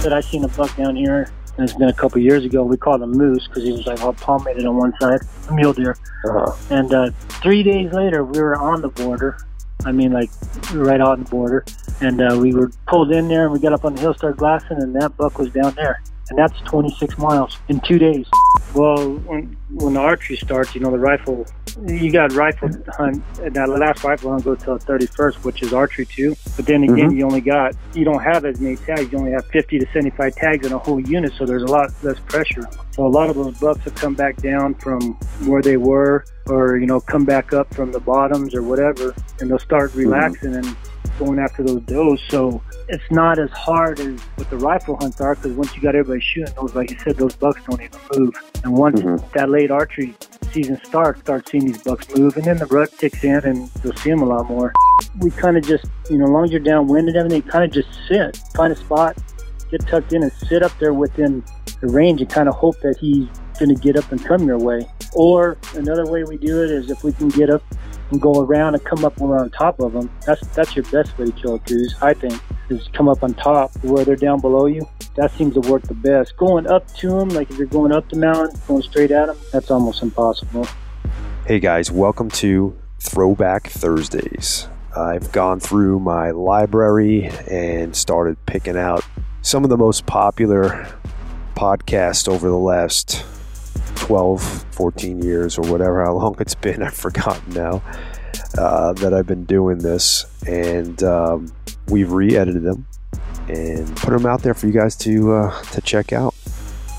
Said I seen a buck down here. And it's been a couple years ago. We called him Moose because he was like all palmated on one side, a mule deer. Uh-huh. And uh, three days later, we were on the border. I mean, like right out on the border. And uh, we were pulled in there, and we got up on the hill, started glassing, and that buck was down there. And that's 26 miles in two days. Well, when when the archery starts, you know the rifle. You got rifle hunt. and That last rifle hunt goes till the 31st, which is archery too. But then again, Mhm. you only got you don't have as many tags. You only have 50 to 75 tags in a whole unit, so there's a lot less pressure. So a lot of those bucks have come back down from where they were, or you know, come back up from the bottoms or whatever, and they'll start relaxing and going after those does. So it's not as hard as what the rifle hunts are because once you got everybody shooting those, like you said, those bucks don't even move. And once Mhm. that late archery season starts, start seeing these bucks move, and then the rut kicks in, and you'll see them a lot more. We kind of just, you know, as long as you're downwind and everything, kind of just sit, find a spot, get tucked in, and sit up there within the range, and kind of hope that he's going to get up and come your way. Or another way we do it is if we can get up and go around and come up on top of them. That's that's your best way to kill a goose, I think, is come up on top where they're down below you. That seems to work the best. Going up to them, like if you're going up the mountain, going straight at them, that's almost impossible. Hey guys, welcome to Throwback Thursdays. I've gone through my library and started picking out some of the most popular podcasts over the last 12, 14 years or whatever, how long it's been. I've forgotten now uh, that I've been doing this. And um, we've re edited them and put them out there for you guys to, uh, to check out.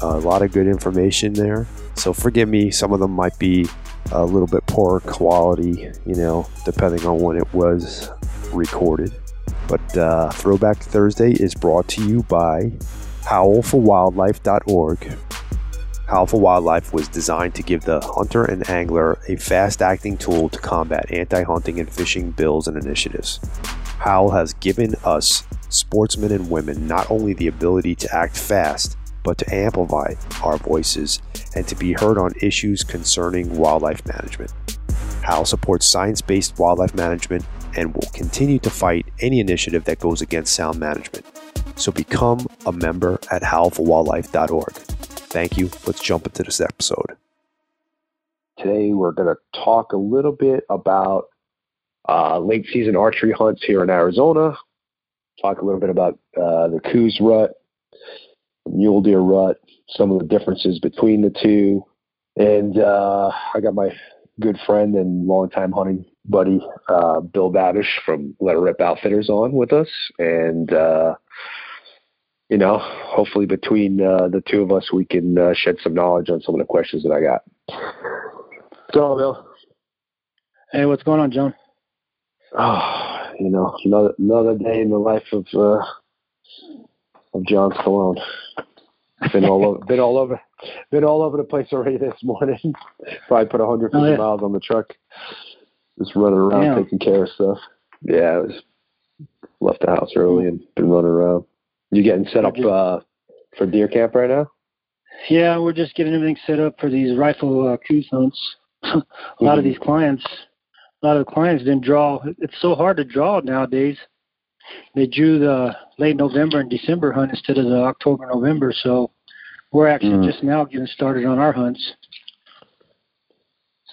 a lot of good information there. So forgive me, some of them might be a little bit poorer quality, you know, depending on when it was recorded. But uh, Throwback Thursday is brought to you by howlforwildlife.org. Howl Wildlife was designed to give the hunter and angler a fast acting tool to combat anti hunting and fishing bills and initiatives. Howl has given us, sportsmen and women, not only the ability to act fast, but to amplify our voices and to be heard on issues concerning wildlife management. HOWL supports science based wildlife management and will continue to fight any initiative that goes against sound management. So become a member at howlforwildlife.org. Thank you. Let's jump into this episode. Today we're going to talk a little bit about uh, late season archery hunts here in Arizona. Talk a little bit about uh, the Coues rut, mule deer rut, some of the differences between the two. And uh, I got my good friend and longtime hunting buddy, uh, Bill Babish from Let It Rip Outfitters on with us. And, uh, you know, hopefully between uh, the two of us, we can uh, shed some knowledge on some of the questions that I got. So, Bill. Hey, what's going on, John? Oh, you know, another another day in the life of uh, of John Stallone. Been all over, been all over, been all over the place already this morning. Probably put 150 Oh, yeah. miles on the truck. Just running around Yeah. taking care of stuff. Yeah, I was left the house early and been running around. You getting set up uh, for deer camp right now? Yeah, we're just getting everything set up for these rifle uh, Coues hunts. a lot of Mhm. these clients, a lot of the clients didn't draw. It's so hard to draw nowadays. They drew the late November and December hunt instead of the October November. So we're actually Mhm. just now getting started on our hunts.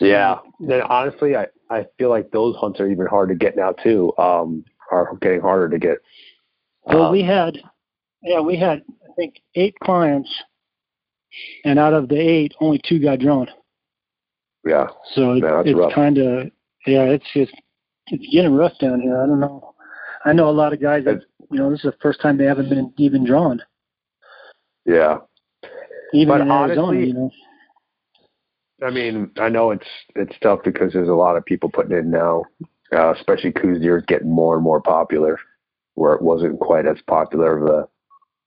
Yeah. Then honestly, I, I feel like those hunts are even hard to get now too. Um, are getting harder to get. Well, Um, we had, yeah, we had I think eight clients, and out of the eight, only two got drawn. yeah. So it, that's it's kind of yeah, it's just it's getting rough down here. I don't know. I know a lot of guys that you know this is the first time they haven't been even drawn, Yeah. even But in Arizona. honestly- You know, I mean, I know it's it's tough because there's a lot of people putting in now, uh, especially deer getting more and more popular, where it wasn't quite as popular of a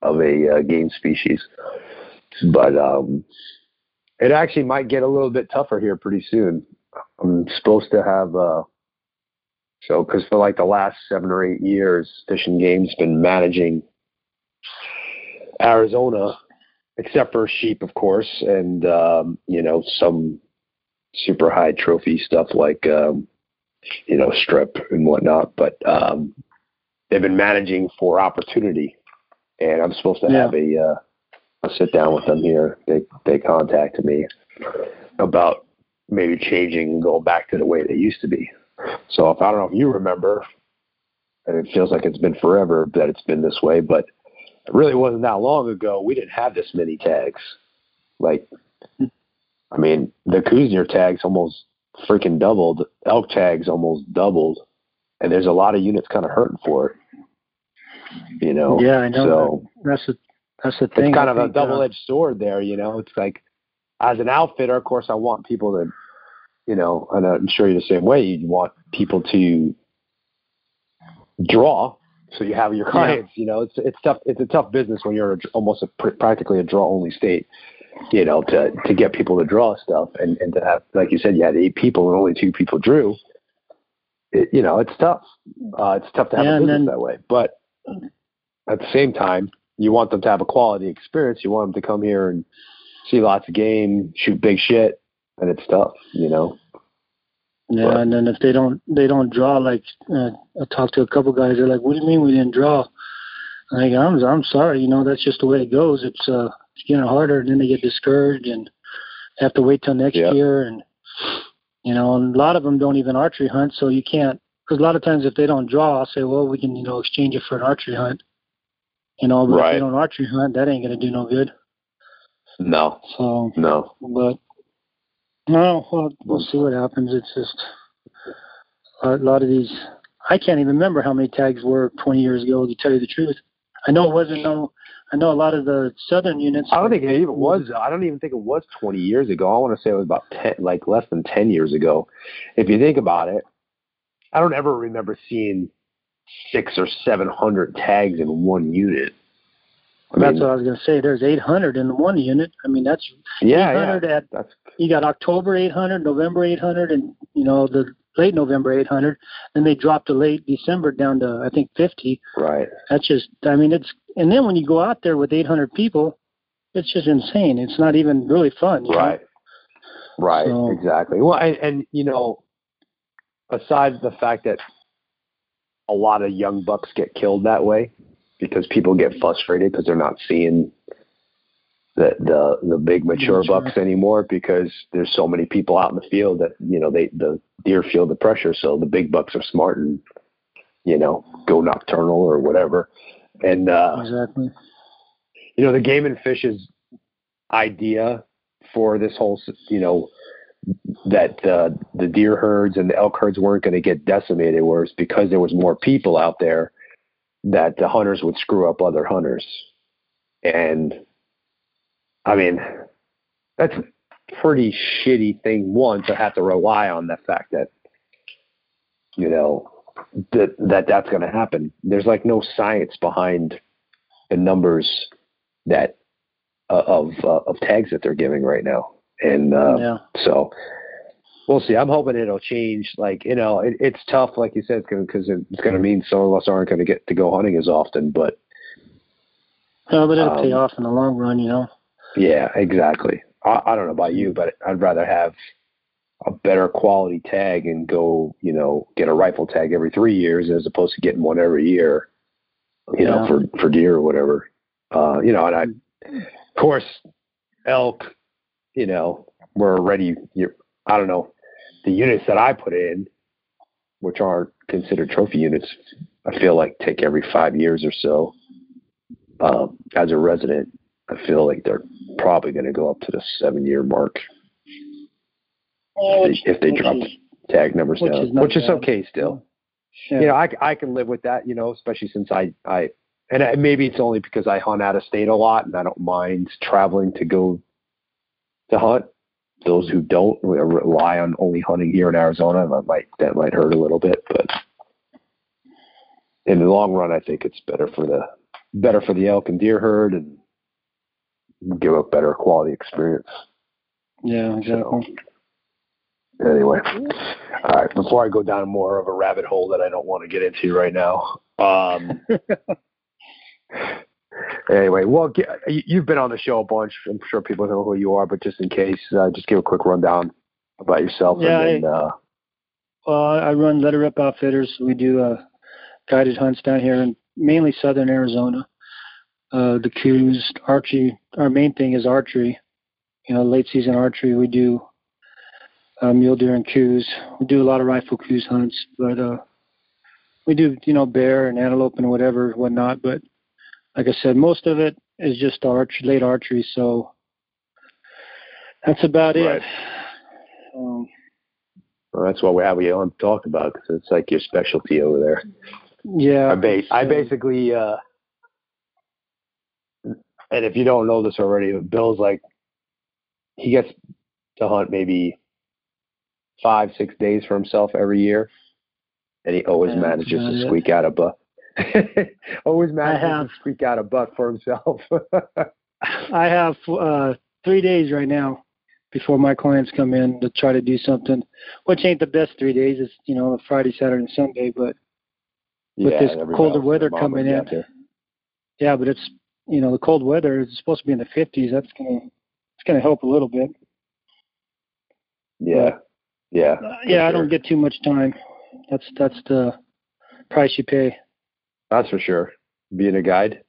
of a uh, game species. But um, it actually might get a little bit tougher here pretty soon. I'm supposed to have uh, so because for like the last seven or eight years, Fish and Game's been managing Arizona except for sheep, of course, and um, you know some super high trophy stuff like um, you know strip and whatnot. But um, they've been managing for opportunity, and I'm supposed to Yeah. have a uh, a sit down with them here. They they contacted me about maybe changing and going back to the way they used to be. So if I don't know if you remember, and it feels like it's been forever that it's been this way, but it really wasn't that long ago. We didn't have this many tags. Like, I mean, the Kuzner tags almost freaking doubled. Elk tags almost doubled, and there's a lot of units kind of hurting for it. You know. Yeah, I know. So That's the that's the thing. it's kind I of a think, uh, double-edged sword there. You know, it's like as an outfitter, of course, I want people to, you know, and I'm sure you're the same way. You want people to draw, so you have your clients. You know, it's it's tough. It's a tough business when you're a, almost a, pr- practically a draw-only state. You know, to to get people to draw stuff, and and to have, like you said, you had eight people and only two people drew. It, you know, it's tough. Uh, it's tough to have Yeah, a business then- that way, but at the same time, you want them to have a quality experience. You want them to come here and see lots of game, shoot big shit, and it's tough, you know. Yeah, But- and then if they don't they don't draw like uh, I talked to a couple guys. They're like, "What do you mean we didn't draw?" Like I'm I'm sorry, you know that's just the way it goes. It's uh it's getting harder, and then they get discouraged and have to wait till next Yeah. year, and you know, and a lot of them don't even archery hunt, so you can't. Because a lot of times if they don't draw, I'll say, well, we can you know exchange it for an archery hunt. You know, but if they don't archery hunt, that ain't gonna do no good. No, So, no. but no, well, we'll see what happens. It's just a lot of these. I can't even remember how many tags were 20 years ago. To tell you the truth, I know it wasn't no. I know a lot of the southern units. I don't think it even was. I don't even think it was 20 years ago. I want to say it was about 10, like less than 10 years ago. If you think about it, I don't ever remember seeing six or 700 tags in one unit. I That's what I was going to say. There's 800 in one unit. I mean, that's yeah, yeah. at That's you got October 800, November 800, and you know the late November 800. Then they dropped the late December down to I think 50. right. That's just. I mean, it's and then when you go out there with 800 people, it's just insane. It's not even really fun. You know? Right. Right. So- exactly. Well, and, and you know, aside the fact that a lot of young bucks get killed that way because people get frustrated because they're not seeing the the the big mature bucks anymore because there's so many people out in the field that you know they the deer feel the pressure. So the big bucks are smart and you know go nocturnal or whatever. And uh Exactly. you know the game and fish's idea for this whole you know that uh, the deer herds and the elk herds weren't going to get decimated was because there was more people out there that the hunters would screw up other hunters. And i mean that's a pretty shitty thing one to have to rely on the fact that you know that that that's going to happen. There's like no science behind the numbers that uh, of uh, of tags that they're giving right now, and uh, yeah. so we'll see. I'm hoping it'll change. Like you know, it, it's tough, like you said, because it's going to mean some of us aren't going to get to go hunting as often. But No, but it'll pay Um, off in the long run. You know. yeah, exactly. I, I don't know about you, but I'd rather have a better quality tag and go, you know, get a rifle tag every three years as opposed to getting one every year, you know, for for deer or whatever. Uh, you know, and I, of course, elk, you know, we're already. I don't know, the units that I put in, which aren't considered trophy units, I feel like take every five years or so. Um, as a resident, I feel like they're probably going to go up to the seven year mark if they, if they drop is- tag numbers which down, is which is okay still. Yeah. You know, I, I can live with that, you know, especially since I, I, and I, maybe it's only because I hunt out of state a lot and I don't mind traveling to go to hunt. Those who don't rely on only hunting here in Arizona, that might, that might hurt a little bit, but in the long run, I think it's better for the, better for the elk and deer herd and give a better quality experience. yeah. Exactly. Anyway, all right. Before I go down more of a rabbit hole that I don't want to get into right now. Um, anyway, well, you- you've been on the show a bunch. I'm sure people know who you are, but just in case, uh, just give a quick rundown about yourself. Yeah, and then, uh, Well, I run Let It Rip Outfitters. We do uh, guided hunts down here in mainly southern Arizona. uh, the Coues, archery. Our main thing is archery. You know, late season archery. We do uh, mule deer and Coues. We do a lot of rifle Coues hunts, but uh, we do you know bear and antelope and whatever whatnot. But like I said, most of it is just arch late archery. So that's about Right. it. Um, Well, that's what we have you on to talk about because it's like your specialty over there. yeah. I, ba- I basically, uh, and if you don't know this already, Bill's like, he gets to hunt maybe five, six days for himself every year, and he always Yeah, manages to it. squeak out a buck. always manages have- to squeak out a buck for himself. I have uh, three days right now before my clients come in to try to do something, which ain't the best three days. It's you know Friday, Saturday, and Sunday. But With this colder else, weather coming in. there. yeah, but it's you know the cold weather is supposed to be in the 50s. That's gonna it's gonna help a little bit. Yeah, yeah. Uh, yeah, I don't get too much time. That's that's the price you pay. That's for sure. Being a guide.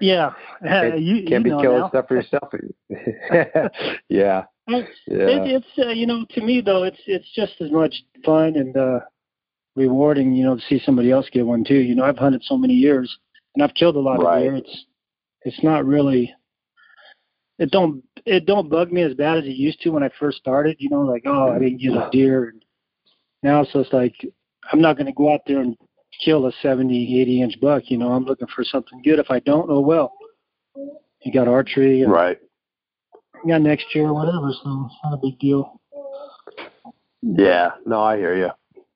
Yeah, Can't- you Can't you be killing now. stuff for yourself. yeah, yeah. It, it's uh, you know to me though it's it's just as much fun and uh, rewarding you know to see somebody else get one too. You know I've hunted so many years and I've killed a lot Right. of deer. It's it's not really it don't it don't bug me as bad as it used to when I first started. You know like oh I didn't get a deer. And now it's just like I'm not going to go out there and kill a 70, 80 inch buck. You know I'm looking for something good. If I don't, oh well. You got archery. And Right. You got next year or whatever, so it's not a big deal. Yeah, no, I hear you.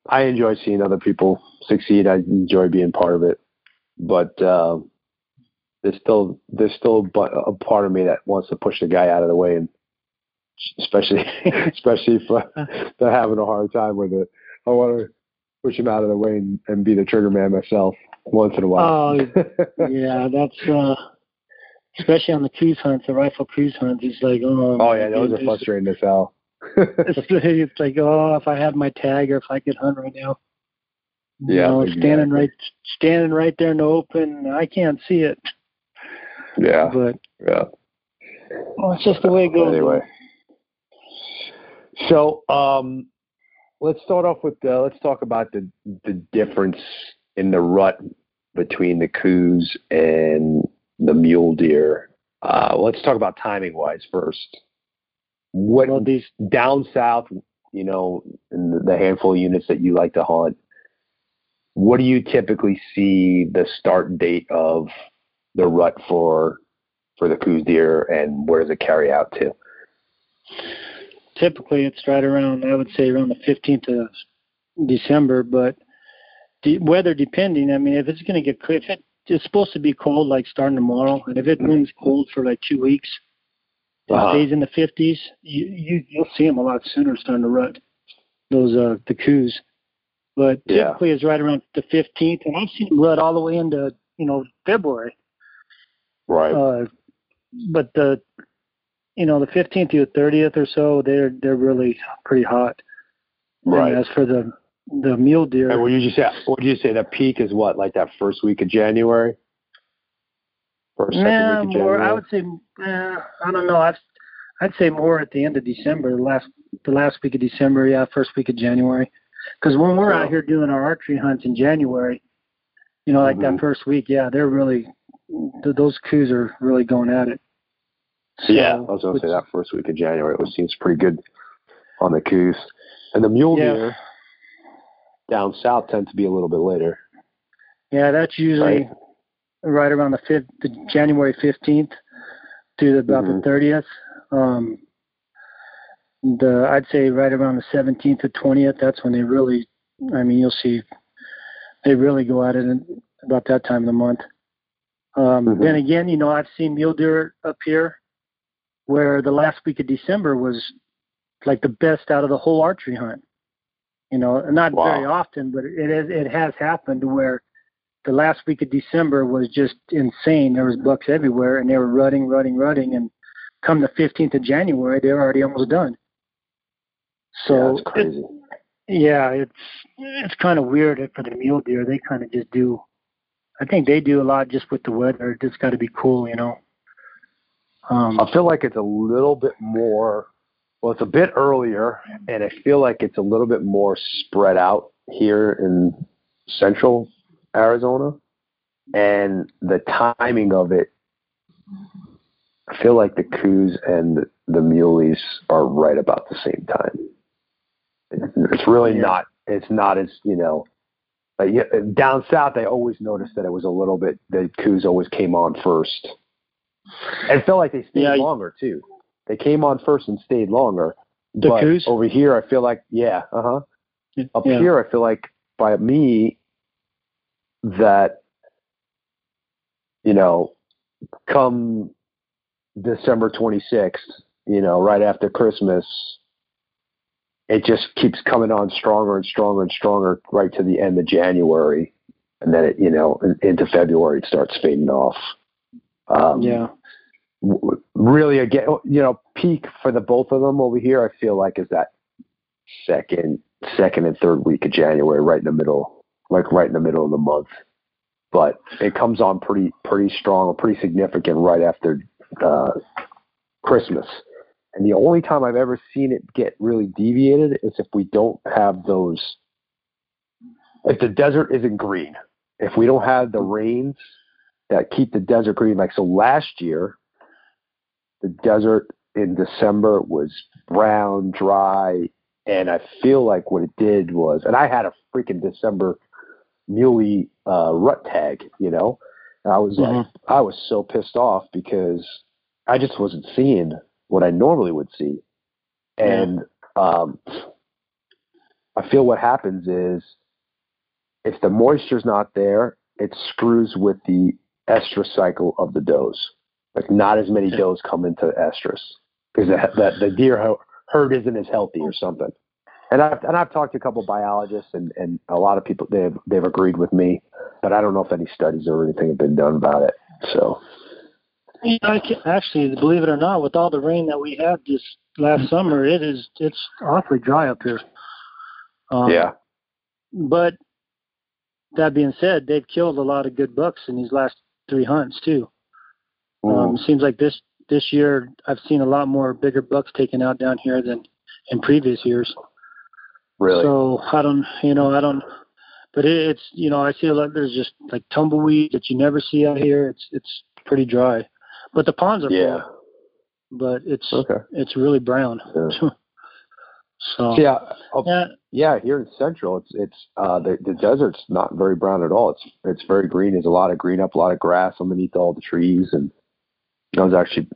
I enjoy seeing other people succeed. I enjoy being part of it, but um, there's still there's still a, part of me that wants to push the guy out of the way, and especially especially if uh, they're having a hard time with it. I want to push him out of the way and, and be the trigger man myself once in a while. Oh, yeah, that's uh especially on the cruise hunts, the rifle cruise hunts. It's like, oh, oh yeah, those are frustrating as hell. It's, it's like, oh, if I had my tag or if I could hunt right now. You Yeah, know, exactly. standing right, standing right there in the open, I can't see it, yeah, but yeah. well, it's just the way it goes. Anyway. So um, let's start off with uh, let's talk about the the difference in the rut between the Coues and the mule deer. Uh, let's talk about timing wise first. What Well, these down south, you know, in the, the handful of units that you like to hunt, what do you typically see the start date of the rut for for the Coues deer, and where does it carry out to? Typically it's right around, I would say, around the 15th of December, but the weather depending. I mean, if it's going to get if it, it's supposed to be cold, like starting tomorrow, and if it runs cold for like two weeks, Uh-huh. stays in the 50s, you, you you'll see them a lot sooner starting to rut. Those uh the Coues, but Yeah. typically it's right around the 15th, and I've seen them rut all the way into you know February. Right. Uh, but the you know the 15th to the 30th or so, they're they're really pretty hot. Right. And as for the the mule deer, And would you say what would you say the peak is what like that first week of January? First second nah, week of more. January. I would say uh, I don't know. I'd I'd say more at the end of December, the last the last week of December, yeah, first week of January. Because when we're Yeah. out here doing our archery hunts in January, you know, like Mhm. that first week, yeah, they're really th- those Coues are really going at it. Yeah, I was gonna which- say that first week of January. It seems pretty good on the Coues, and the mule Yeah. deer down south tend to be a little bit later. Yeah, that's usually right, around the fifth, the January fifteenth to the, about Mhm. the thirtieth. Um, the I'd say right around the seventeenth to twentieth. That's when they really. I mean, you'll see. They really go at it in about that time of the month. Um, Mhm. Then again, you know, I've seen mule deer up here, where the last week of December was like the best out of the whole archery hunt. You know, not Wow. very often, but it is, it has happened where the last week of December was just insane. There was bucks everywhere, and they were rutting, rutting, rutting, and come the 15th of January, they're already almost done. So yeah, that's it- yeah, it's it's kind of weird for the mule deer. They kind of just do. I think they do a lot just with the weather. It's got to be cool, you know. Um, I feel like it's a little bit more. Well, it's a bit earlier, and I feel like it's a little bit more spread out here in central Arizona, and the timing of it. I feel like the Coues and the Muleys are right about the same time. It's really Yeah. not. It's not as you know. Like yeah, down south, I always noticed that it was a little bit. The Coues always came on first. And it felt like they stayed Yeah, longer too. They came on first and stayed longer. The but Coues? over here, I feel like yeah, uh huh. Up yeah. here, I feel like by me that you know, come December 26th, you know, right after Christmas, it just keeps coming on stronger and stronger and stronger right to the end of January. And then it, you know, into February, it starts fading off. Um, yeah, really again you know peak for the both of them over here i feel like is that second second and third week of january right in the middle like right in the middle of the month. But it comes on pretty pretty strong or pretty significant right after uh christmas. And the only time i've ever seen it get really deviated is if we don't have those if the desert isn't green if we don't have the rains that keep the desert green. Like so, last year, the desert in December was brown, dry, and I feel like what it did was, and I had a freaking December muley uh, rut tag, you know. And I was like, I was so pissed off because I just wasn't seeing what I normally would see, and um, I feel what happens is if the moisture's not there, it screws with the estrus cycle of the does. Like not as many does come into estrus because the, the, the deer herd isn't as healthy or something. And I've and I've talked to a couple of biologists and, and a lot of people they've they've agreed with me, but I don't know if any studies or anything have been done about it. So You know, I can, actually, believe it or not, with all the rain that we had this last summer, it is it's awfully dry up here. Um, yeah, But that being said, they've killed a lot of good bucks in these last three hunts too. Um, seems like this this year I've seen a lot more bigger bucks taken out down here than in previous years. really. So I don't, you know, I don't. But it, it's, you know, I see a lot. There's just like tumbleweed that you never see out here. It's it's pretty dry, but the ponds are yeah. full. But it's Okay. it's really brown. Yeah. so Yeah. I'll- yeah, Yeah, here in Central, it's it's uh, the the desert's not very brown at all. It's it's very green. There's a lot of green up, a lot of grass underneath all the trees, and I was actually.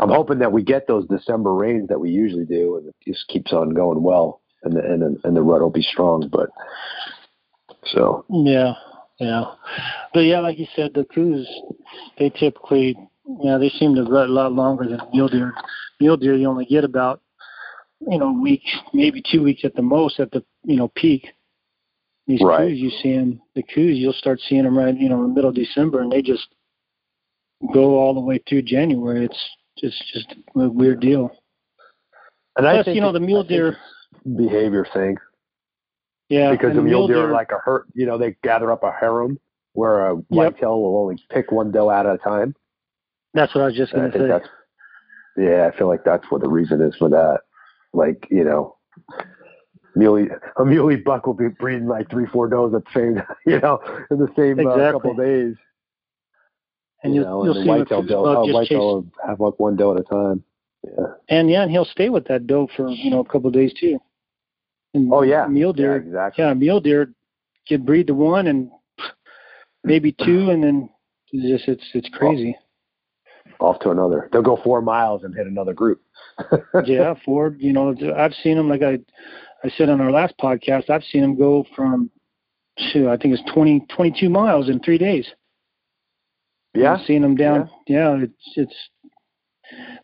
I'm hoping that we get those December rains that we usually do, and it just keeps on going well, and the and the, and the rut will be strong. But so Yeah, yeah, but yeah, like you said, the Coues they typically, yeah, they seem to rut a lot longer than mule deer. Mule deer, you only get about, you know, week, maybe two weeks at the most at the, you know, peak. These Right. Coues, you see them. The Coues, you'll start seeing them right, you know, in the middle of December, and they just go all the way through January. It's just just a weird deal. and I Plus, think you know, the mule deer. behavior thing Yeah, because the mule deer are like a herd. You know, they gather up a harem where a whitetail will only pick one doe out at a time. That's what I was just I going to think say. that's yeah, I feel like that's what the reason is for that. Like, you know, muley a muley buck will be breeding like three, four does at the same you know, in the same uh, Exactly. couple days. And you you'll, know, you'll and see whitetail Coues doe oh, chase will have like one doe at a time. Yeah. And yeah, and he'll stay with that doe for you know a couple of days too. And Oh yeah. mule Yeah, deer. exactly. Yeah, mule deer can breed to one and maybe two, and then it's just it's it's crazy. Off to another. They'll go four miles and hit another group. Yeah, Ford. You know, I've seen them like I I said on our last podcast. I've seen them go from to I think it's 20, 22 miles in three days. Yeah. I've seen them down. Yeah, it's it's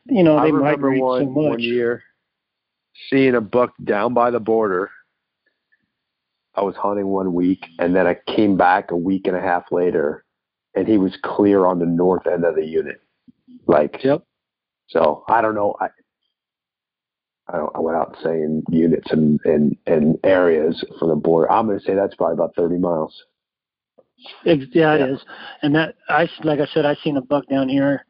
you know they migrate one, so much. one year seeing a buck down by the border. I was hunting one week, and then I came back a week and a half later, and he was clear on the north end of the unit. Like, Yep. so I don't know. I I went out saying units and and and areas from the border. I'm going to say that's probably about 30 miles. Ex- yeah, it is. And that I like I said, I seen a buck down here.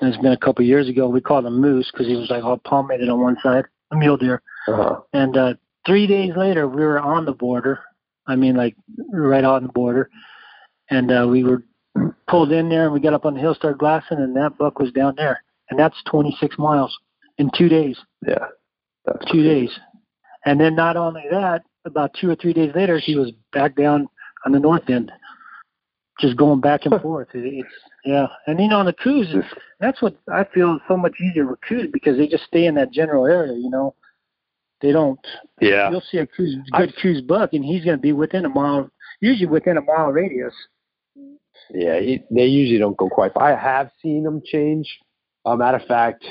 And it's been a couple of years ago. We called him Moose because he was like all palmated on one side, a mule deer. Uh-huh. And uh, three days later, we were on the border. I mean, like right on the border, and uh, we were pulled in there, and we got up on the hill, started glassing, and that buck was down there, and that's 26 miles in two days. Yeah. That's two crazy. days. And then not only that, about two or three days later, he was back down on the north end, just going back and forth. It's yeah, and you know, on the This- that's what I feel is so much easier with Coues because they just stay in that general area. You know, they don't. Yeah. You'll see a Coues, good Coues buck, and he's going to be within a mile, usually within a mile radius. Yeah, they usually don't go quite. I have seen them change. Uh, matter of fact,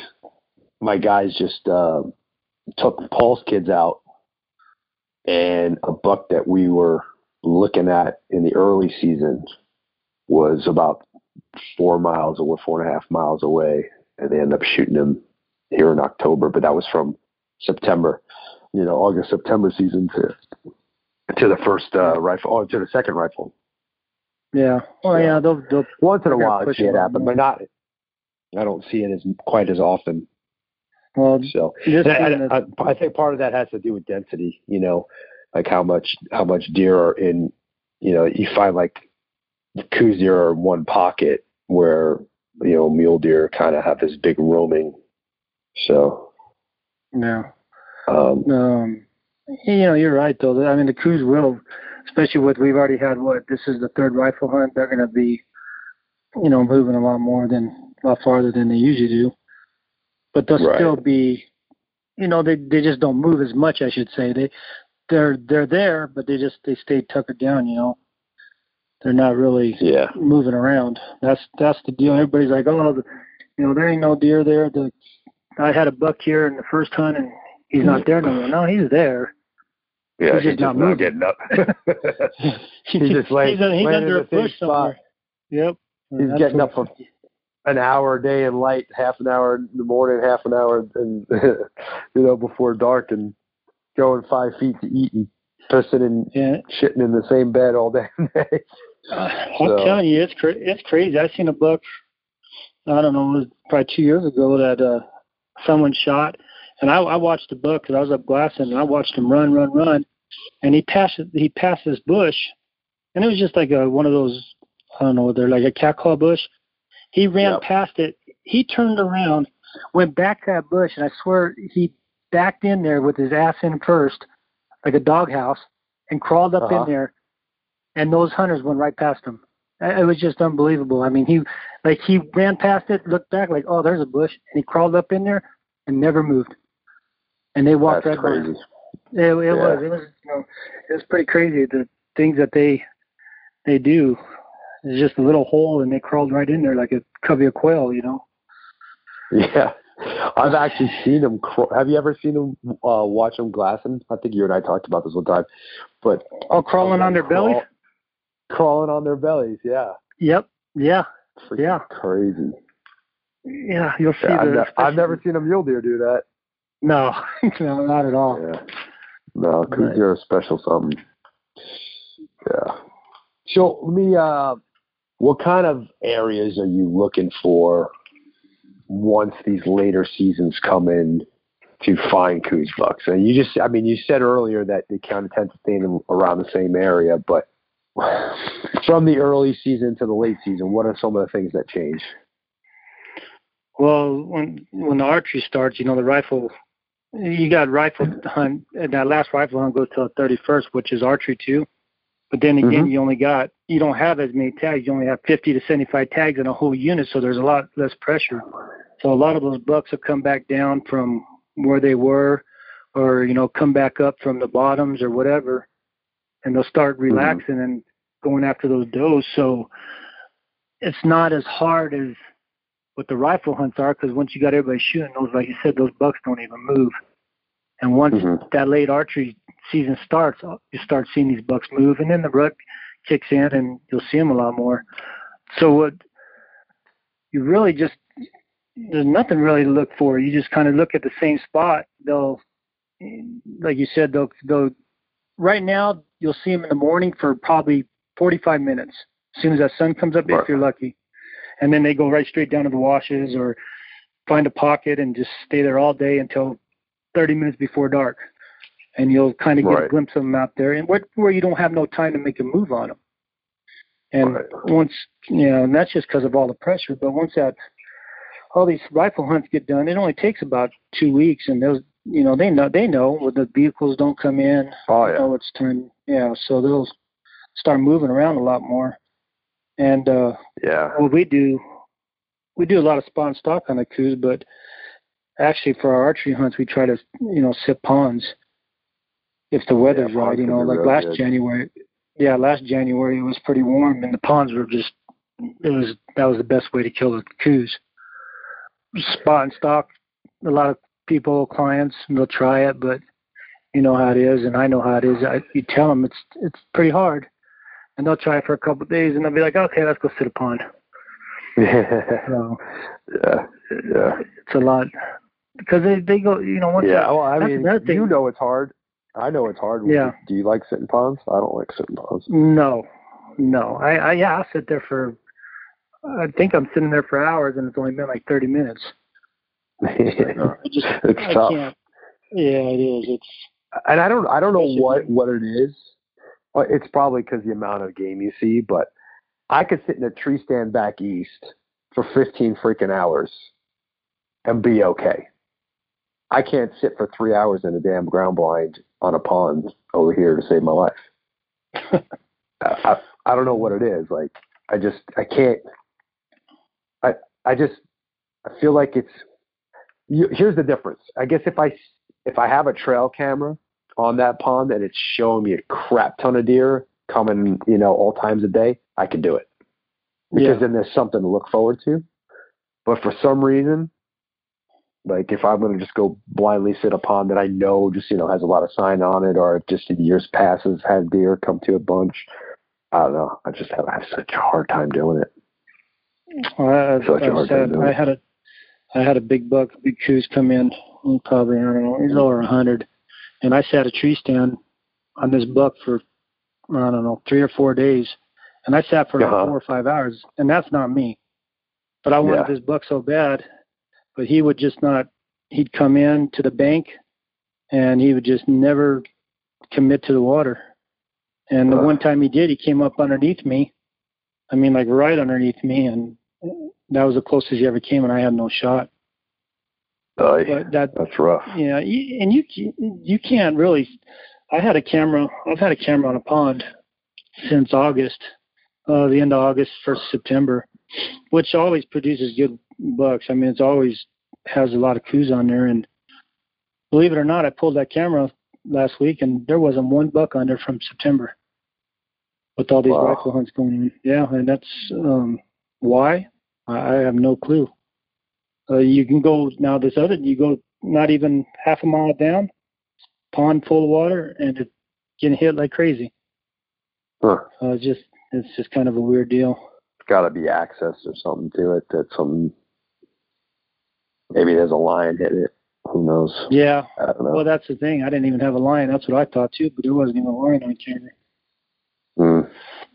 my guys just uh, took Paul's kids out, and a buck that we were looking at in the early season was about four miles away, four and a half miles away, and they ended up shooting him here in October. But that was from September, you know, August September season to to the first uh, rifle, oh, to the second rifle. Yeah. Oh Yeah. yeah, they'll they'll Once in a while, it happen, but not. I don't see it as quite as often. Well So I, I, I think part of that has to do with density. You know, like how much how much deer are in. You know, you find like Coues deer are in one pocket where you know mule deer kind of have this big roaming. So yeah. um, Um, you know, you're right though. I mean, the crews will, especially with we've already had what this is the third rifle hunt. They're going to be, you know, moving a lot more than a lot farther than they usually do. But they'll Right. still be, you know, they they just don't move as much. I should say they they're they're there, but they just they stay tuckered down. You know, they're not really yeah, moving around. That's that's the deal. Everybody's like, oh, the, you know, there ain't no deer there. The I had a buck here in the first hunt, and he's not there no more. No, he's there. yeah, He's just not moving. getting up. he's just laying- he's, he's laying under in a the same bush spot. somewhere. Yep. He's That's getting up for an hour a day in light, half an hour in the morning, half an hour, and you know before dark, and going five feet to eat and pissing and Yeah, shitting in the same bed all day. uh, I'm So- telling you, it's cra- it's crazy. I seen a buck. I don't know, it was probably two years ago that uh, someone shot, and I, I watched the buck because I was up glassing, and I watched him run, run, run, and he passed he passed this bush, and it was just like a one of those I don't know, they're like a catclaw bush. He ran Yep. past it. He turned around, went back to that bush, and I swear he backed in there with his ass in first, like a doghouse, and crawled up Uh-huh. in there. And those hunters went right past him. It was just unbelievable. I mean, he like he ran past it, looked back, like, oh, there's a bush, and he crawled up in there and never moved. And they walked That's right by crazy. him. It, it Yeah. was. It was. You know, it was pretty crazy. The things that they they do. It's just a little hole, and they crawled right in there like a covey of quail. You know. Yeah, I've actually seen them. Have you ever seen them uh, watch them glassing? I think you and I talked about this one time. But Oh, crawling on their crawl- bellies. crawling on their bellies. Yeah, Yep. Yeah. Freaking Yeah. crazy. Yeah. You'll see Yeah, I've, ne- I've never seen a mule deer do that. No, no, not at all. Yeah. No, Right. because you're a special something. Yeah. So let me. Uh, what kind of areas are you looking for once these later seasons come in to find Coues bucks? And you just, I mean, you said earlier that they kind of tend to stay in around the same area, but from the early season to the late season, what are some of the things that change? Well, when when the archery starts, you know the rifle. You got rifle hunt. And that last rifle hunt goes till the thirty first, which is archery too. But then again, Mhm. you only got you don't have as many tags. You only have fifty to seventy five tags in a whole unit, so there's a lot less pressure. So a lot of those bucks will come back down from where they were, or you know come back up from the bottoms or whatever, and they'll start relaxing and going after those does. So it's not as hard as what the rifle hunts are because once you got everybody shooting those, like you said, those bucks don't even move. And once Mhm. that late archery season starts, uh, you start seeing these bucks move, and then the rut kicks in, and you'll see them a lot more. So what you really just there's nothing really to look for. You just kind of look at the same spot. They'll, like you said, they'll they'll. Right now, you'll see them in the morning for probably 45 minutes. As soon as that sun comes up, Right. if you're lucky, and then they go right straight down to the washes or find a pocket and just stay there all day until 30 minutes before dark, and you'll kind of get a glimpse of them out there, and where, where you don't have no time to make a move on them. And Right. once you know, and that's just because of all the pressure. But once that all these rifle hunts get done, it only takes about two weeks, and those you know they know they know when the vehicles don't come in. Oh yeah. know it's time. Yeah, so they'll start moving around a lot more. And uh, Yeah. what we do, we do a lot of and stock on the Coues, but actually for our archery hunts, we try to you know sit ponds if the weather's Yeah, right. You know, like last good. January. Yeah, last January it was pretty warm, and the ponds were just. It was that was the best way to kill the Coues. Spot and stock. A lot of people, clients, they'll try it, but you know how it is, and I know how it is. I, you tell them it's it's pretty hard, and they'll try it for a couple of days, and they'll be like, okay, let's go sit a pond. yeah. So Yeah. Yeah. it's a lot because they they go, you know, once Yeah. Well, I mean, you know it's hard. I know it's hard. Yeah. Do you like sitting ponds? I don't like sitting ponds. No, no. I, I yeah, I'll sit there for. I think I'm sitting there for hours, and it's only been like 30 minutes. I just it's I tough. can't. Yeah, it is. It's and I don't I don't know what what it is. Well, It's probably because the amount of game you see, but I could sit in a tree stand back east for 15 freaking hours and be okay. I can't sit for three hours in a damn ground blind on a pond over here to save my life. I, I I don't know what it is. Like I just I can't. I I just I feel like it's. You, here's the difference. I guess if I if I have a trail camera on that pond and it's showing me a crap ton of deer coming, you know, all times a day, I can do it because yeah, then there's something to look forward to. But for some reason, like if I'm going to just go blindly sit a pond that I know just you know has a lot of sign on it, or just in years past has had deer come to a bunch, I don't know. I just have, I have such a hard time doing it. Well, I, Such a I hard said time doing I had a I had a big buck, big Coues come in, probably I don't know, he's over a hundred, and I sat a tree stand on this buck for I don't know three or four days, and I sat for like Uh-huh. four or five hours, and that's not me. But I wanted Yeah. this buck so bad, but he would just not. He'd come in to the bank, and he would just never commit to the water. And the one time he did, he came up underneath me. I mean, like right underneath me, and that was the closest he ever came, and I had no shot. Uh, that, that's rough. yeah, you, and you you can't really. I had a camera. I've had a camera on a pond since August, uh, the end of August, first September, which always produces good bucks. I mean, it's always has a lot of Coues on there, and believe it or not, I pulled that camera last week, and there wasn't one buck on there from September. With all these Wow. rifle hunts going on, yeah, and that's um, why I, I have no clue. Uh, you can go now. This other, you go not even half a mile down, pond full of water, and it's getting hit like crazy. Huh. Uh, it's just, it's just kind of a weird deal. It's got to be access or something to it that some maybe there's a lion hitting it. Who knows? Yeah. Know. Well, that's the thing. I didn't even have a lion. That's what I thought too, but there wasn't even a line on camera. Mm.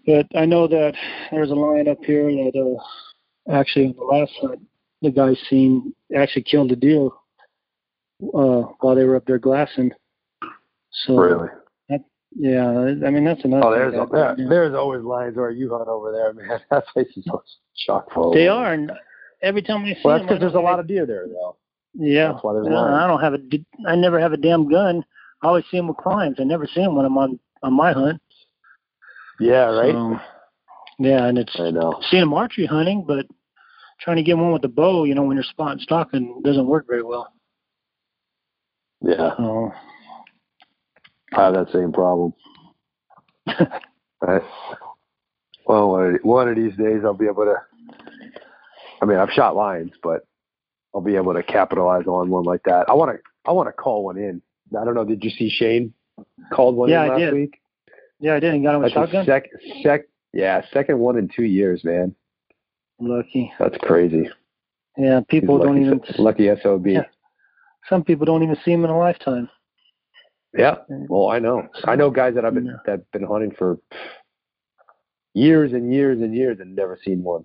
But I know that there's a lion up here that uh, actually on the last hunt, the guy seen actually killed a deer uh, while they were up there glassing. So Really? yeah, I mean that's another. Oh, thing there's that- there, there's always lions where you hunt over there, man. That place is always chock full. They are, and every time we see Well, that's because there's a lot of deer there, though. Yeah, That's why there's Yeah. I don't have a. I never have a damn gun. I always see them with clients. I never see them when I'm on on my hunt. Yeah, right. So, yeah, and it's I know. seeing them archery hunting, but trying to get one with the bow, you know, when you're spot and stalking, doesn't work very well. Yeah, So, I have that same problem. Right. Well, one of these days I'll be able to. I mean, I've shot lions, but I'll be able to capitalize on one like that. I want to. I want to call one in. I don't know. Did you see Shane called one Yeah, in I last did. week? yeah, I didn't got him a shotgun. sec, sec, yeah, second one in two years, man. Lucky. That's crazy. Yeah, people He's don't lucky, even. lucky sob. Yeah. Some people don't even see them in a lifetime. Yeah. Well, I know. I know guys that I've been Yeah. that've been hunting for years and years and years and never seen one.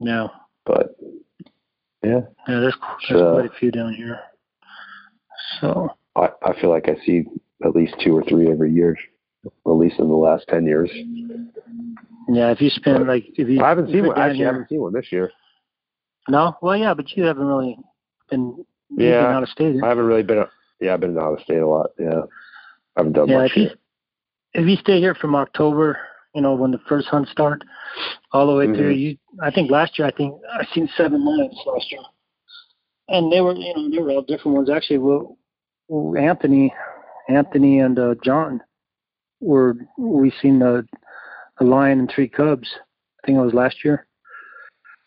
No. But yeah, Yeah, there's, there's quite a few down here. So I, I feel like I see at least two or three every year, at least in the last ten years. yeah, if you spend like if you I haven't seen one. Actually, I haven't seen one this year. No, well, yeah, but you haven't really been Yeah, been out of state. I haven't really been. Yeah, I've been out of state a lot. Yeah, I haven't done Yeah, much if you here. if you stay here from October, you know when the first hunts start, all the way through. Mhm. You, I think last year I think I seen seven lions last year, and they were you know they were all different ones. Actually, well, Anthony, Anthony and uh, John were we seen the a lion and three cubs. I think it was last year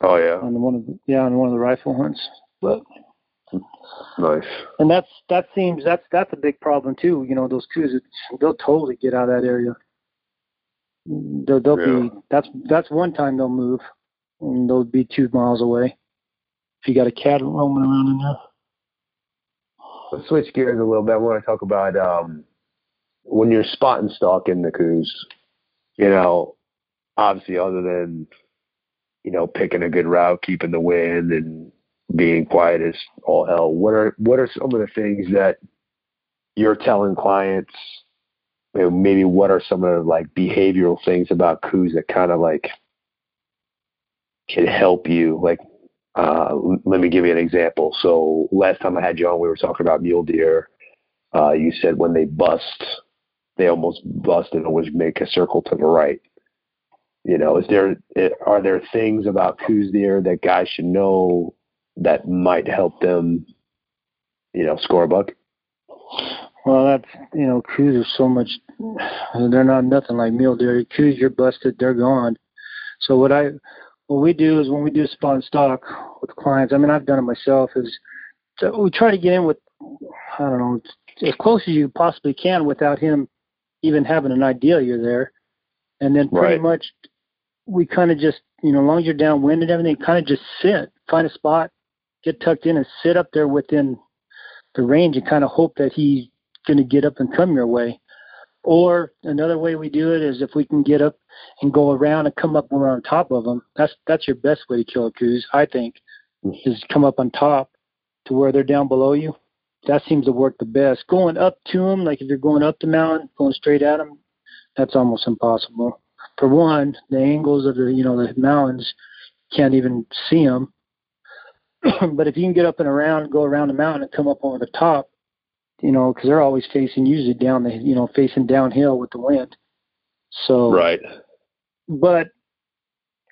Oh yeah, on one of the, yeah on one of the rifle hunts. But nice. and that's that seems that's that's a big problem too. You know, those Coues they'll totally get out of that area. They'll, they'll Yeah. be that's that's one time they'll move, and they'll be two miles away. If you got a cat roaming around in there. Let's switch gears a little bit. I want to talk about um, when you're spotting stock in the Coues. You know, obviously, other than you know picking a good route, keeping the wind, and being quiet is all hell. What are what are some of the things that you're telling clients? You know, maybe what are some of the like behavioral things about Coues that kind of like can help you? Like, uh, let me give you an example. So last time I had you on, we were talking about mule deer. Uh, you said when they bust, they almost bust and always make a circle to the right. You know, is there are there things about Coues deer that guys should know that might help them, you know, score a buck? Well, that's you know, Coues are so much. They're not nothing like mule deer. Coues, you're busted, they're gone. So what I, what we do is when we do spot and stock with clients. I mean, I've done it myself. Is to, we try to get in with, I don't know, as close as you possibly can without him even having an idea you're there, and then pretty Right. much we kind of just you know, as long as you're downwind and everything, kind of just sit, find a spot, get tucked in, and sit up there within the range and kind of hope that he's going to get up and come your way. Or another way we do it is if we can get up and go around and come up and we're on top of them. That's that's your best way to kill a Coues, I think, mm. is come up on top to where they're down below you. That seems to work the best. Going up to them, like if you're going up the mountain, going straight at them, that's almost impossible. For one, the angles of the you know the mountains can't even see them. but if you can get up and around, go around the mountain and come up over the top, you know, because they're always facing usually down the, you know, facing downhill with the wind. So, Right. but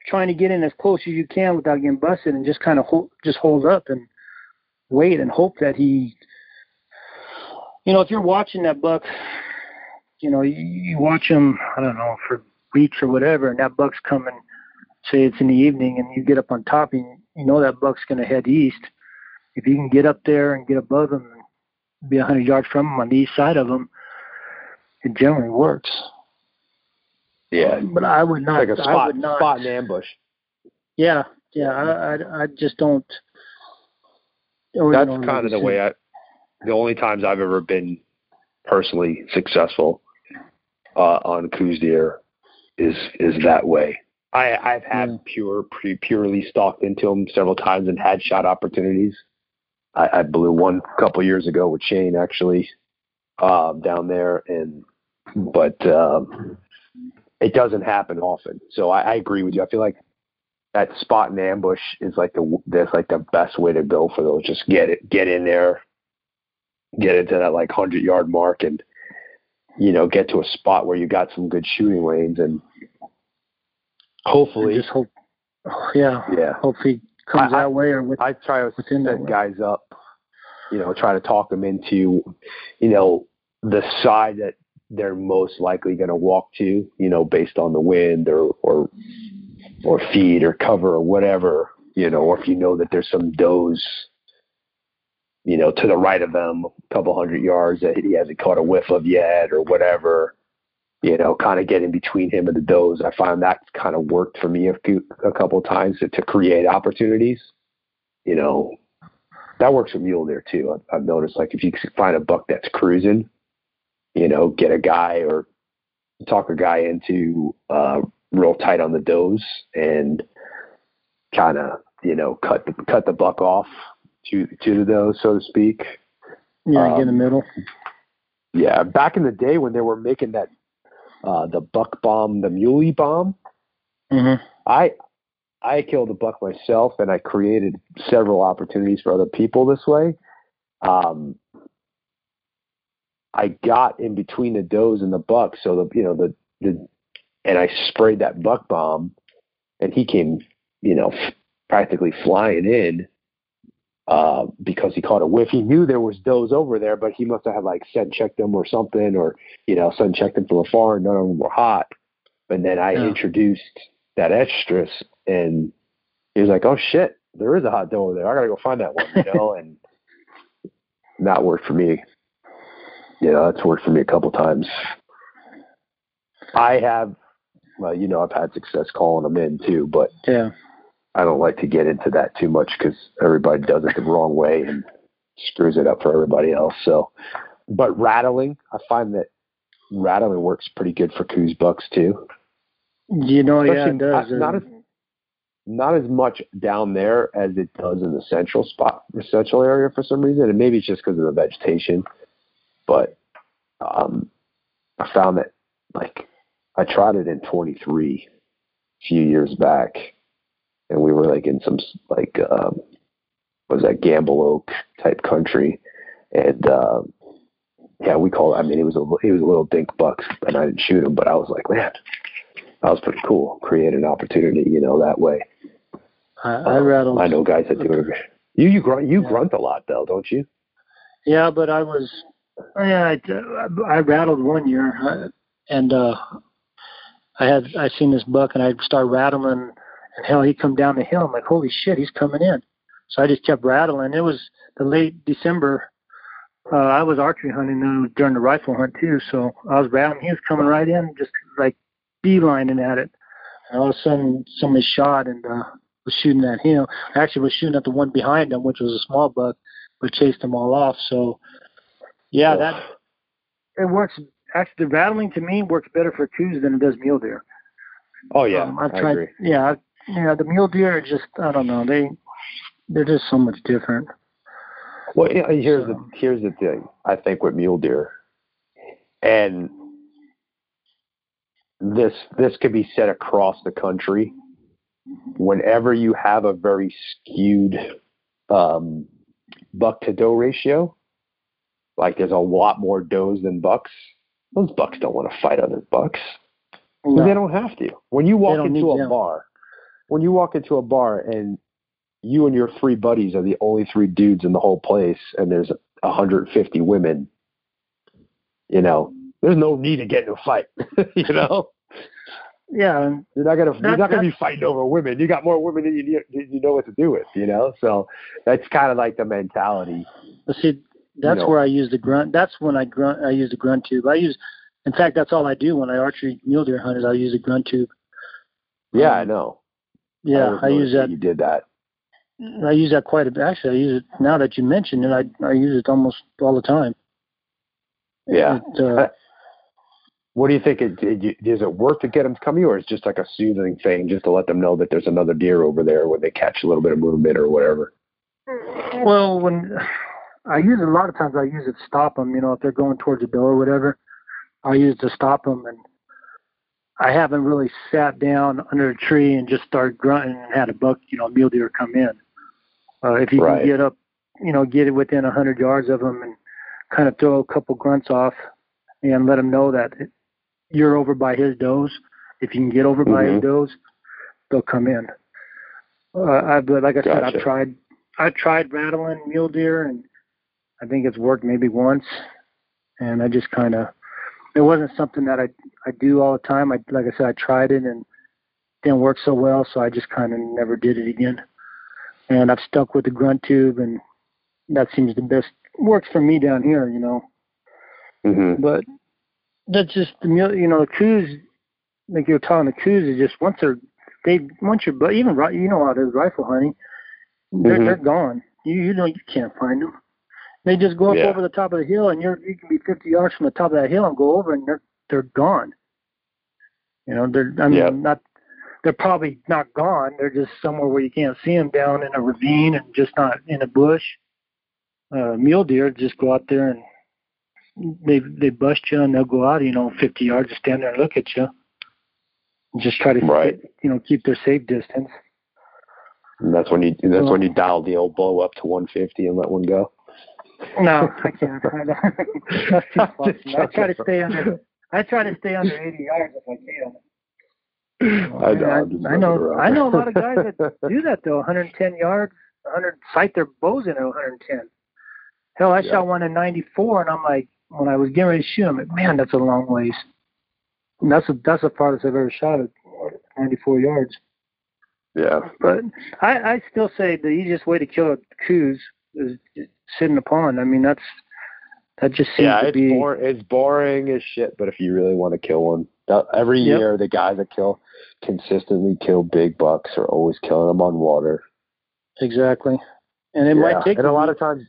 trying to get in as close as you can without getting busted and just kind of hold, just hold up and wait and hope that he, you know, if you're watching that buck, you know, you, you watch him, I don't know, for weeks or whatever, and that buck's coming, say it's in the evening, and you get up on top and you know that buck's going to head east. If you can get up there and get above him be a 100 yards from him on the east side of him, it generally works. Yeah. But I would not. like a I spot, would not. spot and ambush. Yeah, yeah. I, I, I just don't. That's know, kind of the way I. The only times I've ever been personally successful uh, on Coues deer is is that way. I I've had Yeah. pure pre, purely stalked into them several times and had shot opportunities. I, I blew one a couple years ago with Shane actually um, down there, and but um, it doesn't happen often. So I, I agree with you. I feel like that spot and ambush is like the that's like the best way to go for those. Just get it, get in there, get into that like hundred yard mark, and you know get to a spot where you got some good shooting lanes, and and hopefully, just hope. Yeah, yeah. hopefully comes I- way or with I try to set guys up, you know, try to talk them into, you know, the side that they're most likely going to walk to, you know, based on the wind or or or feed or cover or whatever, you know, or if you know that there's some does, you know, to the right of them, a couple hundred yards that he hasn't caught a whiff of yet or whatever. You know, kind of get in between him and the does. I find that kind of worked for me a few, a couple of times to, to create opportunities you know, that works for mule deer too. I've, I've noticed like if you can find a buck that's cruising, you know, get a guy or talk a guy into uh, real tight on the does and kind of you know cut the cut the buck off to to the does, so to speak. Yeah, um, in the middle. Yeah, back in the day when they were making that uh, the buck bomb, the muley bomb, mm-hmm. I I killed a buck myself, and I created several opportunities for other people this way. Um, I got in between the does and the buck, so the you know the the, and I sprayed that buck bomb, and he came, you know, f- practically flying in, uh, because he caught a whiff. He knew there was does over there, but he must have like scent checked them or something, or you know, scent checked them from afar, and none of them were hot. And then I yeah. introduced that estrus, and he was like, "Oh shit, there is a hot doe over there. I gotta go find that one," you know, and that worked for me. You know, that's worked for me a couple times. I have, well, you know, I've had success calling them in too, but yeah, I don't like to get into that too much because everybody does it the wrong way and screws it up for everybody else. So, but rattling, I find that rattling works pretty good for Coues bucks too. You know, Especially yeah, does. Not as not as much down there as it does in the central spot, the central area for some reason, and maybe it's just because of the vegetation. But um, I found that like I tried it in 23 a few years back, and we were like in some like um, was that Gambel Oak type country, and uh, yeah, we called. I mean, it was a he was a little dink buck, and I didn't shoot him, but I was like, man, that was pretty cool. Create an opportunity, you know, that way. I, I um, rattled. I know guys that do it. You you grunt you yeah. grunt a lot though, don't you? Yeah, but I was yeah I, I rattled one year, uh, and uh I had I seen this buck and I'd start rattling and hell, he'd come down the hill. I'm like, holy shit, he's coming in. So I just kept rattling. It was the late December. Uh, I was archery hunting uh, during the rifle hunt too, so I was rattling. He was coming right in, just like beelining at it. And all of a sudden, somebody shot and uh, was shooting at him. Actually was shooting at the one behind him, which was a small buck, but chased them all off. So, yeah, that it works. Actually, the rattling to me works better for Coues than it does mule deer. Oh yeah, um, I've I tried. Agree. Yeah, yeah, the mule deer are just I don't know they they're just so much different. Well, here's so. the here's the thing. I think with mule deer, and this this could be said across the country. Whenever you have a very skewed um, buck to doe ratio, like there's a lot more does than bucks, those bucks don't want to fight other bucks. No. They don't have to. When you walk into a them. bar, when you walk into a bar and you and your three buddies are the only three dudes in the whole place, and there's 150 women, you know, there's no need to get in a fight. you know. Yeah, you're not gonna you're not gonna be fighting over women. You got more women than you you know what to do with. You know, so that's kind of like the mentality. But see, that's you know. where I use the grunt. That's when I grunt. I use the grunt tube. I use, in fact, that's all I do when I archery mule deer hunt is I use the grunt tube. Yeah, um, I know. Yeah, I, I use that. You did that. I use that quite a bit. Actually, I use it now that you mentioned it. I I use it almost all the time. Yeah. It, uh, what do you think? It, it, is it worth to get them to come you, or is it just like a soothing thing, just to let them know that there's another deer over there when they catch a little bit of movement or whatever? Well, when I use it a lot of times, I use it to stop them. You know, if they're going towards the door or whatever, I use it to stop them and I haven't really sat down under a tree and just started grunting and had a buck, you know, mule deer come in. Uh, if you right. can get up, you know, get it within a hundred yards of them and kind of throw a couple grunts off and let them know that you're over by his does. If you can get over mm-hmm. by his mm-hmm. does, they'll come in. Uh, I, but like I gotcha. said, I've tried, I tried rattling mule deer, and I think it's worked maybe once, and I just kind of it wasn't something that I I do all the time. I like I said, I tried it and didn't work so well, so I just kind of never did it again. And I've stuck with the grunt tube, and that seems the best works for me down here, you know. Mm-hmm. But that's just the you know the Coues, like you were talking, the Coues is just once they're they once you're but even you know how it is rifle hunting, they're mm-hmm. they're gone. You you know you can't find them. They just go up yeah. over the top of the hill, and you're you can be 50 yards from the top of that hill and go over, and they're they're gone. You know, they're I mean Yep. not they're probably not gone. They're just somewhere where you can't see them down in a ravine and just not in a bush. Uh, mule deer just go out there and they they bust you and they'll go out, you know, 50 yards, just stand there and look at you. And just try to Right. you know keep their safe distance. And that's when you that's Well- when you dial the old bow up to 150 and let one go. No, I can't. I. That's I'm just I try to stay under. I try to stay under 80 yards if I can. I know. I'm just I know. I know a lot of guys that do that though. 110 yards, 100 sight their bows in at 110. Hell, I Yeah. shot one in 94, and I'm like, when I was getting ready to shoot, I'm like, man, that's a long ways. And that's a, that's the farthest I've ever shot at 94 yards. yeah. But I, I still say the easiest way to kill a Coues is just sit in a pond. I mean, that's that just seems Yeah, to it's be. bor- it's boring as shit. But if you really want to kill one, that, every Yep. year the guys that kill consistently kill big bucks are always killing them on water. Exactly. And it yeah. might take and a lot of times.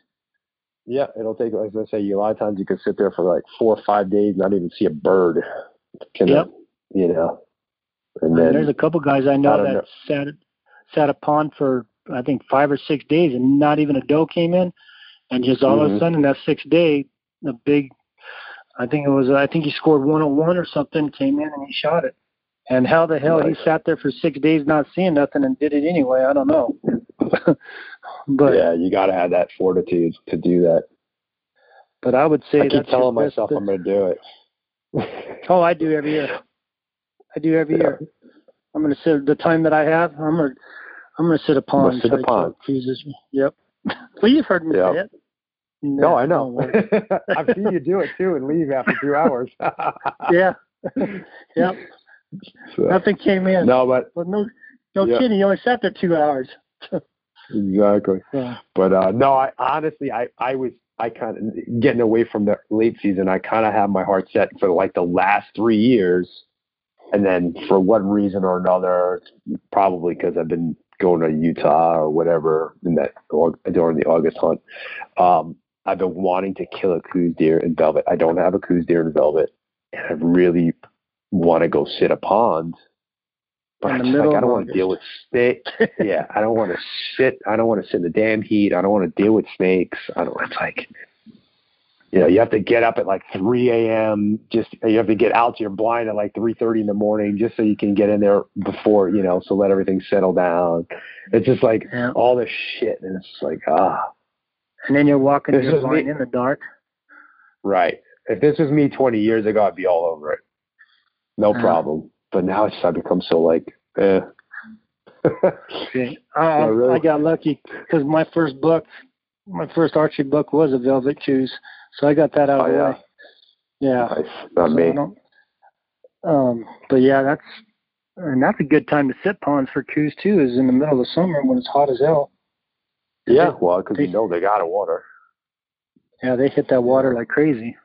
Yeah, it'll take. As I say, a lot of times you can sit there for like four or five days, not even see a bird. Can Yep. You know. And And then there's a couple guys I I know don't that know. sat sat a pond for I think five or six days and not even a doe came in, and just all of Mhm. a sudden that sixth day, the big, I think it was I think he scored 101 or something, came in and he shot it. And how the hell he sat there for six days not seeing nothing and did it anyway? I don't know. but yeah, you got to have that fortitude to do that. but I would say I keep telling myself. I'm going to do it. Oh, I do every year. I do every Yeah. year. I'm gonna sit the time that I have. I'm gonna I'm gonna sit a pond. sit a pond. Cruises. Yep. well, you've heard me Yep. say it. No, I know. I've seen you do it too and leave after two hours. yeah. yep. So, Nothing came in. no, but But no, no Yeah. kidding. You only sat there two hours. exactly. Yeah. But uh no, I honestly I I was I kind of getting away from the late season. I kind of have my heart set for like the last three years, and then for one reason or another, probably because I've been going to Utah or whatever in that during the August hunt. Um, I've been wanting to kill a Coues deer in velvet. I don't have a Coues deer in velvet, and I really want to go sit a pond. But the it's like I don't want to deal with snake. yeah, I don't want to sit. I don't want to sit in the damn heat. I don't want to deal with snakes. I don't. It's like, you know, you have to get up at like 3 a.m. Just you have to get out to your blind at like 3:30 in the morning just so you can get in there before you know. So let everything settle down. It's just like Yeah. all this shit, and it's just like ah, And then you're walking This your me. blind in the dark. right. If this was me 20 years ago, I'd be all over it, no Yeah. problem. But now it's I've become so like, eh. Okay. Uh, really? I got lucky because my first book, my first Archie book was a velvet choose, so I got that out of Oh, the yeah. way. Yeah. Nice. Not So me. Um, but yeah, that's and that's a good time to sit ponds for Coues too. Is in the middle of the summer when it's hot as hell. Yeah, They- well, because you know they got a water. Yeah, they hit that water like crazy.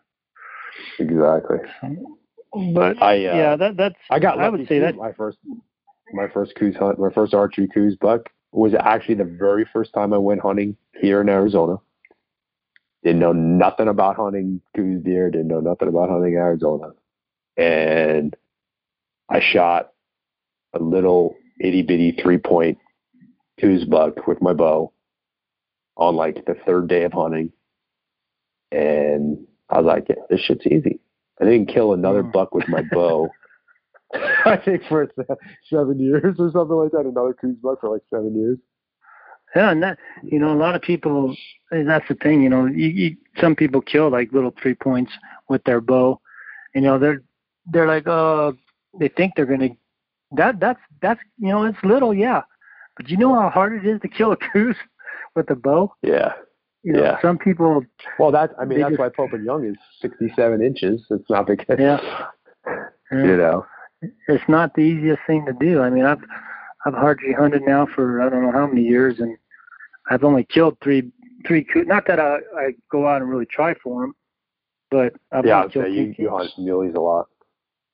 Exactly. But I uh, yeah, that that's I got. I would say that- my first my first Coues hunt, my first archery Coues buck was actually the very first time I went hunting here in Arizona. Didn't know nothing about hunting Coues deer. Didn't know nothing about hunting Arizona, and I shot a little itty bitty three point Coues buck with my bow on like the third day of hunting, and I was like, yeah, "This shit's easy." I didn't kill another Mm. buck with my bow. I think for se- seven years or something like that. Another Coues buck for like seven years. yeah, and that you know a lot of people. and That's the thing, you know. You, you some people kill like little three points with their bow. You know, they're they're like, uh, they think they're gonna. That that's that's you know it's little, yeah, but you know how hard it is to kill a goose with a bow. Yeah. You know, Yeah. some people, Well, that's I mean that's just- why Pope and Young is sixty-seven inches. It's not big. Yeah. You know. it's not the easiest thing to do. I mean, I've I've hardly hunted now for I don't know how many years, and I've only killed three three coo Not that I I go out and really try for them, but I've Yeah, only killed say you, you hunt muleys a lot.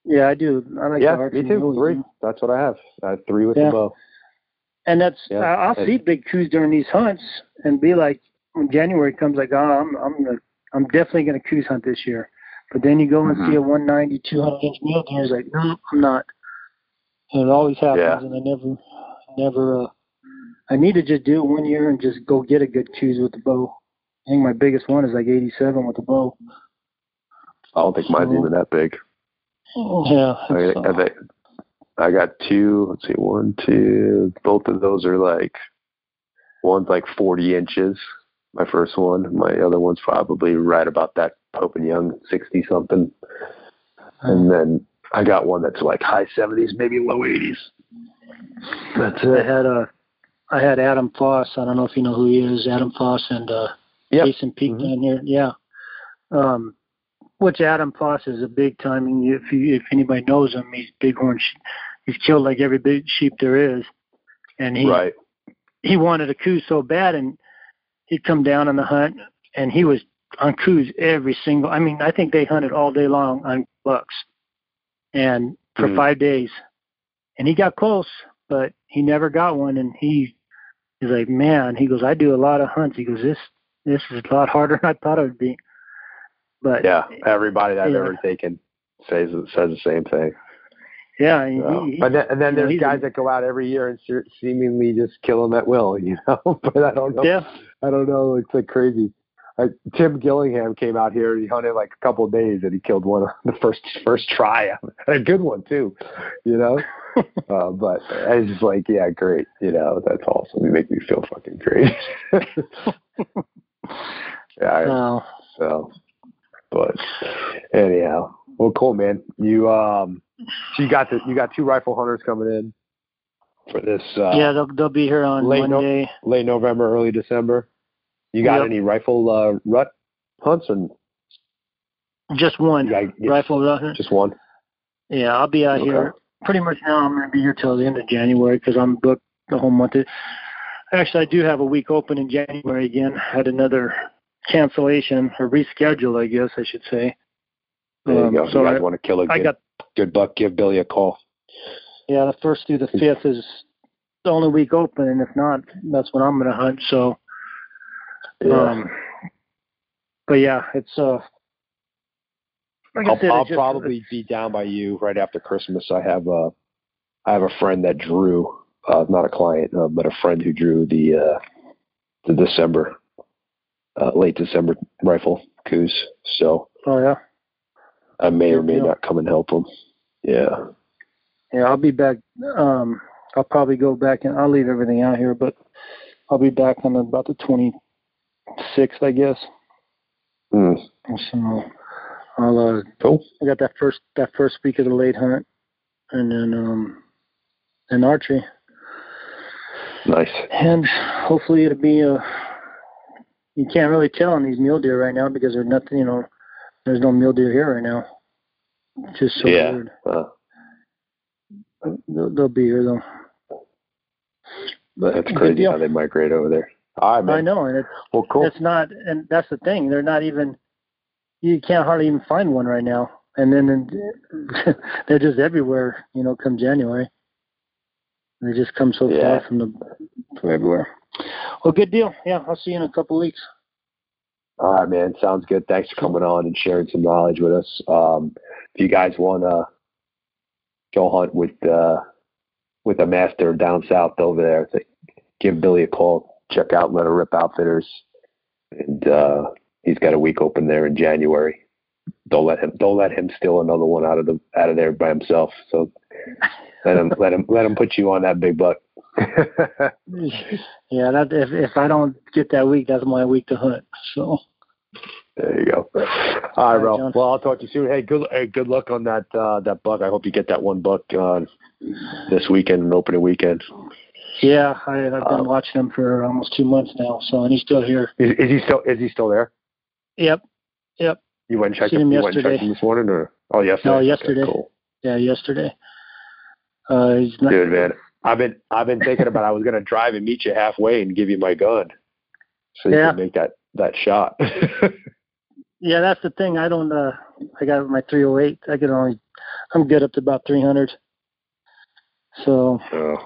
Yeah, I do. I like yeah, me too. muleys, Three. That's what I have. I have three with Yeah. the bow. And that's Yeah, I- I'll see big Coues during these hunts and be like, when January comes, like, oh, I'm I'm gonna, I'm definitely gonna Coues hunt this year. But then you go and Mhm. see a 190, 200 inch mule deer. It's like, no, I'm not. And It always happens, Yeah. and I never, never. Uh, I need to just do it one year and just go get a good Coues with the bow. I think my biggest one is like 87 with the bow. I don't think mine's even that big. Yeah. I, I, uh, think- I got two. Let's see, one, two. Both of those are like one's like 40 inches. My first one. My other one's probably right about that Pope and Young 60 something. And then I got one that's like high 70s, maybe low 80s. That's it. I had uh, I had Adam Foss. I don't know if you know who he is. Adam Foss and uh, Yep. Jason Peak Mhm. down here. Yeah. Um, which Adam Foss is a big time. and If you, if anybody knows him, he's bighorn. He's killed like every big sheep there is, and he Right. he wanted a coup so bad, and he'd come down on the hunt, and he was on Coues every single. I mean, I think they hunted all day long on bucks, and for Mhm. five days, and he got close, but he never got one, and he he's like, man, he goes, I do a lot of hunts. He goes, this this is a lot harder than I thought it would be, but Yeah. Everybody that I've Yeah. ever taken says says the same thing. yeah, he, So, he, but then, and then you know, there's guys that go out every year and se- seemingly just kill them at will, you know. but I don't know. yeah, I don't know. It's like crazy. I, Tim Gillingham came out here and he hunted like a couple of days and he killed one on the first first try, and a good one too, you know. uh, but I was just like, yeah, great, you know, that's awesome. You make me feel fucking great. yeah. I- no, so, but anyhow, well, cool, man. You um, so you got the you got two rifle hunters coming in for this uh, yeah, they'll they'll be here on late no- Monday. late November, early December. You got Yep. any rifle uh, rut hunts and Just one got, you- rifle rifle. just one? Yeah, I'll be out Okay. here pretty much now. I'm going to be here till the end of January because I'm booked the whole month. Actually, I do have a week open in January again. Had another cancellation or reschedule, I guess I should say. There you Um, go. So you guys I, want to kill a I good, got good buck? Give Billy a call. yeah, the first through the fifth is the only week open, and if not, that's when I'm going to hunt. So, um, but yeah, it's uh, like I'll, said, I'll just- probably be down by you right after Christmas. I have a, I have a friend that drew, uh, not a client, uh, but a friend who drew the, uh, the December, uh, late December rifle Coues. So Oh yeah. I may or may deal. not come and help them. Yeah. Yeah, I'll be back. Um, I'll probably go back and I'll leave everything out here, but I'll be back on about the 26th, I guess. Mm. So I'll, uh, Cool. I got that first, that first week of the late hunt and then, um, and archery. Nice. And hopefully it'll be a, you can't really tell on these mule deer right now because there's nothing, you know, there's no mule deer here right now. It's just so Yeah. weird. Uh, They'll, they'll be here though. But that's crazy deal. how they migrate over there. All right, man. I know, and it's Well, cool. it's not, and that's the thing. They're not even. You can't hardly even find one right now, and then they're just everywhere. You know, come January, they just come so Yeah. far from the from everywhere. Well, good deal. Yeah, I'll see you in a couple weeks. All right, man. Sounds good. Thanks for coming on and sharing some knowledge with us. Um, if you guys want to go hunt with uh, with a master down south over there, th- give Billy a call. Check out Let It Rip Outfitters, and uh, he's got a week open there in January. Don't let him. Don't let him steal another one out of the out of there by himself. So let him let him let him put you on that big buck. Yeah, that if if I don't get that week, that's my week to hunt. So There you go. All right, bro. John. Well, I'll talk to you soon. Hey, good hey, good luck on that uh, that buck. I hope you get that one buck uh, this weekend, an opening weekend. yeah, I, I've been Um, watching him for almost two months now. So and he's still here. Is, is he still is he still there? Yep. Yep. You went and checked him. him You went and checked him this morning, or oh yesterday? No, Okay, yesterday. cool. Yeah, yesterday. Uh, he's not, Dude, man, I've been I've been thinking about I was gonna drive and meet you halfway and give you my gun, so you Yeah. can make that that shot. Yeah, that's the thing. I don't. uh I got my 308. I can only. I'm good up to about 300. So so,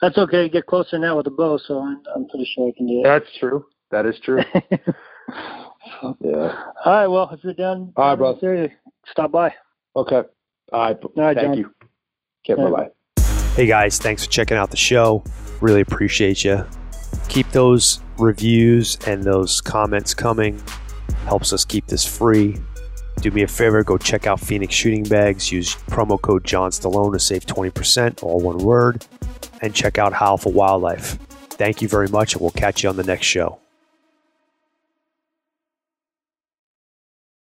that's okay. Get closer now with the bow, so I'm, I'm pretty sure I can do it. that's true. That is true. it. So, Yeah. all right. Well, if you're down, All right, uh, bro. this area, stop by. Okay. All right. right, Thank John. you. Okay. Bye bye. Hey guys, thanks for checking out the show. Really appreciate you. Keep those reviews and those comments coming. Helps us keep this free. Do me a favor, go check out Phoenix Shooting Bags. Use promo code John Stallone to save 20%, all one word. And check out Howl for Wildlife. Thank you very much, and we'll catch you on the next show.